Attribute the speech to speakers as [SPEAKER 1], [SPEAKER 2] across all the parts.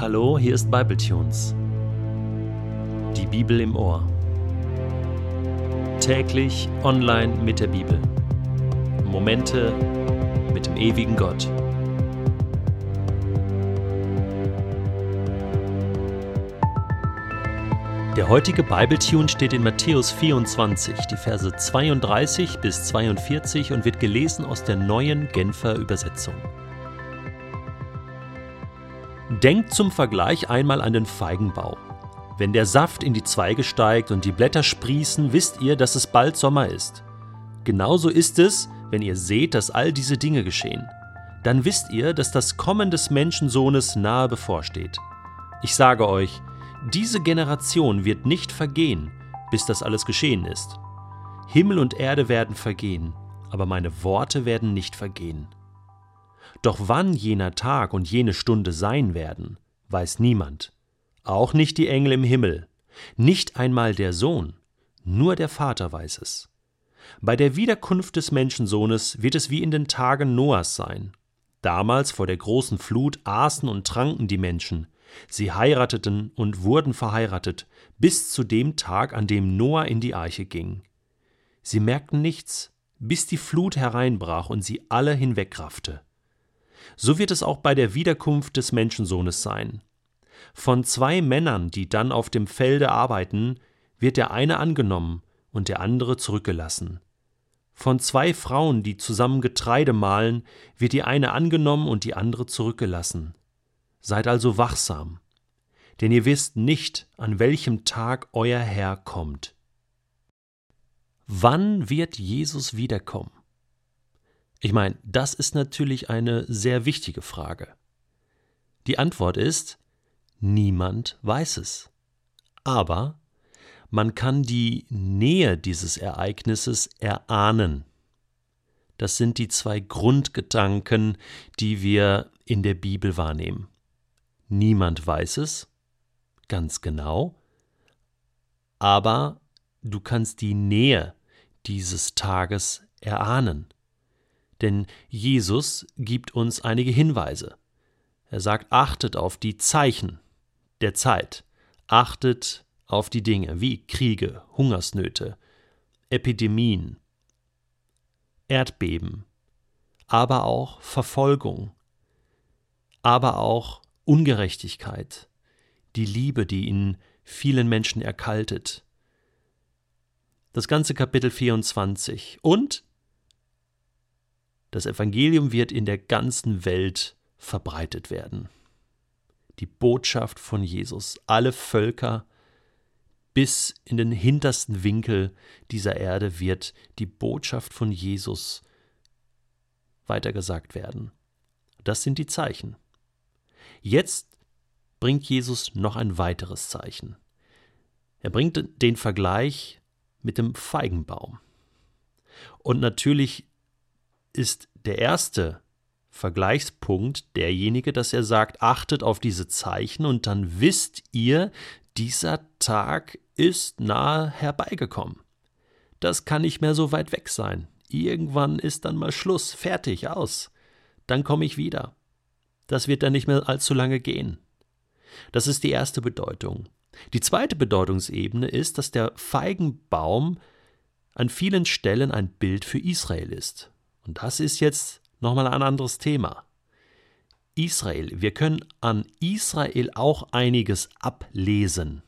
[SPEAKER 1] Hallo, hier ist Bibletunes. Die Bibel im Ohr. Täglich online mit der Bibel. Momente mit dem ewigen Gott. Der heutige Bibletune steht in Matthäus 24, die Verse 32 bis 42 und wird gelesen aus der neuen Genfer Übersetzung. Denkt zum Vergleich einmal an den Feigenbaum. Wenn der Saft in die Zweige steigt und die Blätter sprießen, wisst ihr, dass es bald Sommer ist. Genauso ist es, wenn ihr seht, dass all diese Dinge geschehen. Dann wisst ihr, dass das Kommen des Menschensohnes nahe bevorsteht. Ich sage euch, diese Generation wird nicht vergehen, bis das alles geschehen ist. Himmel und Erde werden vergehen, aber meine Worte werden nicht vergehen. Doch wann jener Tag und jene Stunde sein werden, weiß niemand, auch nicht die Engel im Himmel, nicht einmal der Sohn, nur der Vater weiß es. Bei der Wiederkunft des Menschensohnes wird es wie in den Tagen Noahs sein. Damals vor der großen Flut aßen und tranken die Menschen, sie heirateten und wurden verheiratet, bis zu dem Tag, an dem Noah in die Arche ging. Sie merkten nichts, bis die Flut hereinbrach und sie alle hinwegraffte. So wird es auch bei der Wiederkunft des Menschensohnes sein. Von zwei Männern, die dann auf dem Felde arbeiten, wird der eine angenommen und der andere zurückgelassen. Von zwei Frauen, die zusammen Getreide mahlen, wird die eine angenommen und die andere zurückgelassen. Seid also wachsam, denn ihr wisst nicht, an welchem Tag euer Herr kommt. Wann wird Jesus wiederkommen? Ich meine, das ist natürlich eine sehr wichtige Frage. Die Antwort ist, niemand weiß es. Aber man kann die Nähe dieses Ereignisses erahnen. Das sind die zwei Grundgedanken, die wir in der Bibel wahrnehmen. Niemand weiß es, ganz genau, aber du kannst die Nähe dieses Tages erahnen. Denn Jesus gibt uns einige Hinweise. Er sagt, achtet auf die Zeichen der Zeit, achtet auf die Dinge wie Kriege, Hungersnöte, Epidemien, Erdbeben, aber auch Verfolgung, aber auch Ungerechtigkeit, die Liebe, die in vielen Menschen erkaltet. Das ganze Kapitel 24 und das Evangelium wird in der ganzen Welt verbreitet werden. Die Botschaft von Jesus. Alle Völker bis in den hintersten Winkel dieser Erde wird die Botschaft von Jesus weitergesagt werden. Das sind die Zeichen. Jetzt bringt Jesus noch ein weiteres Zeichen. Er bringt den Vergleich mit dem Feigenbaum. Und natürlich ist der erste Vergleichspunkt derjenige, dass er sagt, achtet auf diese Zeichen und dann wisst ihr, dieser Tag ist nahe herbeigekommen. Das kann nicht mehr so weit weg sein. Irgendwann ist dann mal Schluss, fertig, aus. Dann komme ich wieder. Das wird dann nicht mehr allzu lange gehen. Das ist die erste Bedeutung. Die zweite Bedeutungsebene ist, dass der Feigenbaum an vielen Stellen ein Bild für Israel ist. Und das ist jetzt nochmal ein anderes Thema. Israel. Wir können an Israel auch einiges ablesen.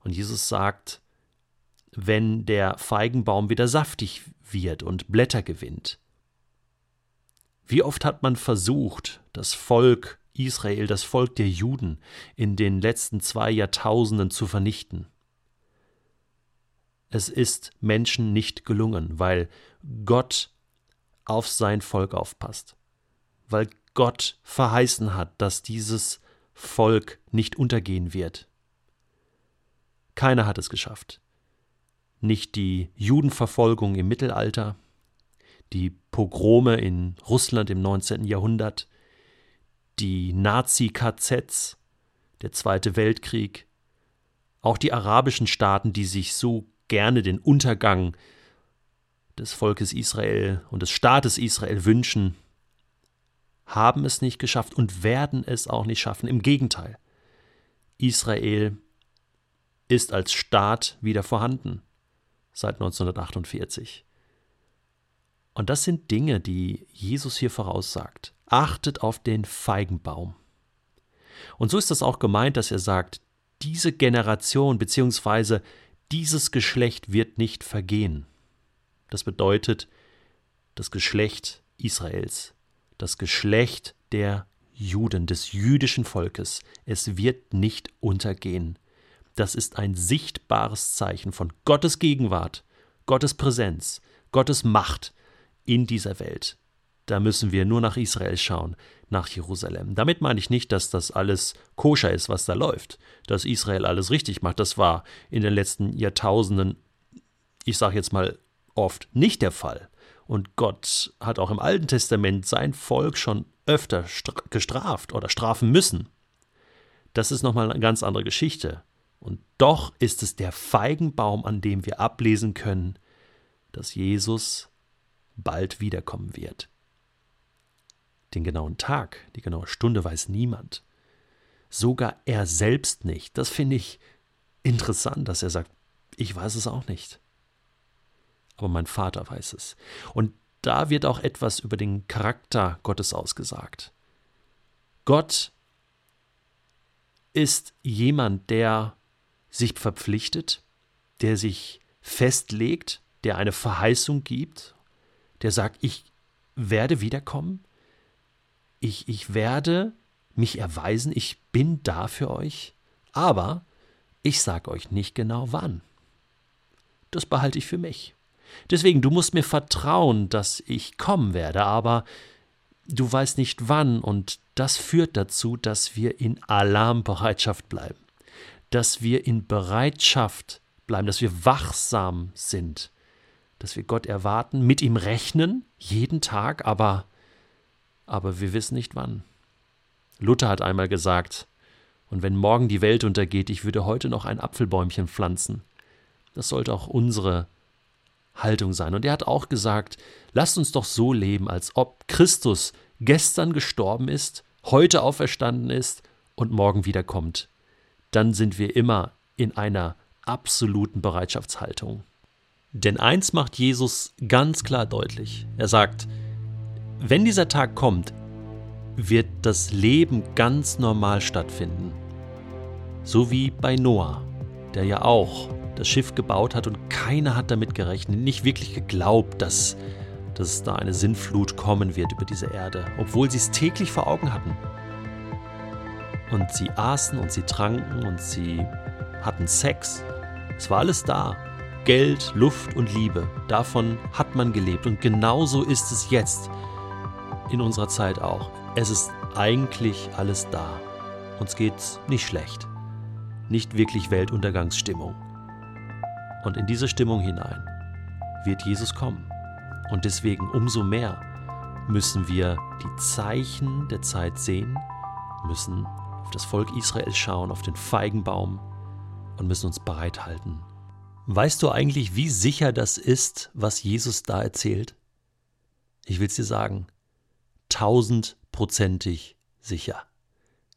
[SPEAKER 1] Und Jesus sagt, wenn der Feigenbaum wieder saftig wird und Blätter gewinnt. Wie oft hat man versucht, das Volk Israel, das Volk der Juden, in den letzten zwei Jahrtausenden zu vernichten? Es ist Menschen nicht gelungen, weil Gott auf sein Volk aufpasst, weil Gott verheißen hat, dass dieses Volk nicht untergehen wird. Keiner hat es geschafft. Nicht die Judenverfolgung im Mittelalter, die Pogrome in Russland im 19. Jahrhundert, die Nazi-KZs, der Zweite Weltkrieg, auch die arabischen Staaten, die sich so gerne den Untergang des Volkes Israel und des Staates Israel wünschen, haben es nicht geschafft und werden es auch nicht schaffen. Im Gegenteil. Israel ist als Staat wieder vorhanden seit 1948. Und das sind Dinge, die Jesus hier voraussagt. Achtet auf den Feigenbaum. Und so ist das auch gemeint, dass er sagt, diese Generation bzw. dieses Geschlecht wird nicht vergehen. Das bedeutet, das Geschlecht Israels, das Geschlecht der Juden, des jüdischen Volkes, es wird nicht untergehen. Das ist ein sichtbares Zeichen von Gottes Gegenwart, Gottes Präsenz, Gottes Macht in dieser Welt. Da müssen wir nur nach Israel schauen, nach Jerusalem. Damit meine ich nicht, dass das alles koscher ist, was da läuft, dass Israel alles richtig macht. Das war in den letzten Jahrtausenden, ich sage jetzt mal oft, nicht der Fall. Und Gott hat auch im Alten Testament sein Volk schon öfter gestraft oder strafen müssen. Das ist nochmal eine ganz andere Geschichte. Und doch ist es der Feigenbaum, an dem wir ablesen können, dass Jesus bald wiederkommen wird. Den genauen Tag, die genaue Stunde weiß niemand. Sogar er selbst nicht. Das finde ich interessant, dass er sagt, ich weiß es auch nicht. Aber mein Vater weiß es. Und da wird auch etwas über den Charakter Gottes ausgesagt. Gott ist jemand, der sich verpflichtet, der sich festlegt, der eine Verheißung gibt, der sagt, ich werde wiederkommen, ich, ich werde mich erweisen, ich bin da für euch, aber ich sage euch nicht genau wann. Das behalte ich für mich. Deswegen, du musst mir vertrauen, dass ich kommen werde, aber du weißt nicht wann und das führt dazu, dass wir in Alarmbereitschaft bleiben, dass wir in Bereitschaft bleiben, dass wir wachsam sind, dass wir Gott erwarten, mit ihm rechnen, jeden Tag, aber aber wir wissen nicht wann. Luther hat einmal gesagt, und wenn morgen die Welt untergeht, ich würde heute noch ein Apfelbäumchen pflanzen. Das sollte auch unsere Haltung sein. Und er hat auch gesagt, lasst uns doch so leben, als ob Christus gestern gestorben ist, heute auferstanden ist und morgen wiederkommt. Dann sind wir immer in einer absoluten Bereitschaftshaltung. Denn eins macht Jesus ganz klar deutlich. Er sagt, wenn dieser Tag kommt, wird das Leben ganz normal stattfinden. So wie bei Noah, der ja auch das Schiff gebaut hat und keiner hat damit gerechnet, nicht wirklich geglaubt, dass, dass da eine Sinnflut kommen wird über diese Erde, obwohl sie es täglich vor Augen hatten. Und sie aßen und sie tranken und sie hatten Sex. Es war alles da. Geld, Luft und Liebe. Davon hat man gelebt. Und genauso ist es jetzt in unserer Zeit auch. Es ist eigentlich alles da. Uns geht's nicht schlecht. Nicht wirklich Weltuntergangsstimmung. Und in diese Stimmung hinein wird Jesus kommen. Und deswegen umso mehr müssen wir die Zeichen der Zeit sehen, müssen auf das Volk Israel schauen, auf den Feigenbaum und müssen uns bereithalten. Weißt du eigentlich, wie sicher das ist, was Jesus da erzählt? Ich will es dir sagen, tausendprozentig sicher.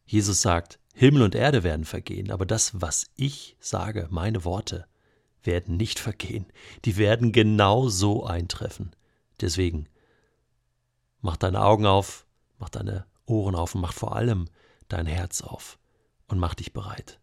[SPEAKER 1] Jesus sagt, Himmel und Erde werden vergehen, aber das, was ich sage, meine Worte, werden nicht vergehen. Die werden genau so eintreffen. Deswegen, mach deine Augen auf, mach deine Ohren auf und mach vor allem dein Herz auf und mach dich bereit.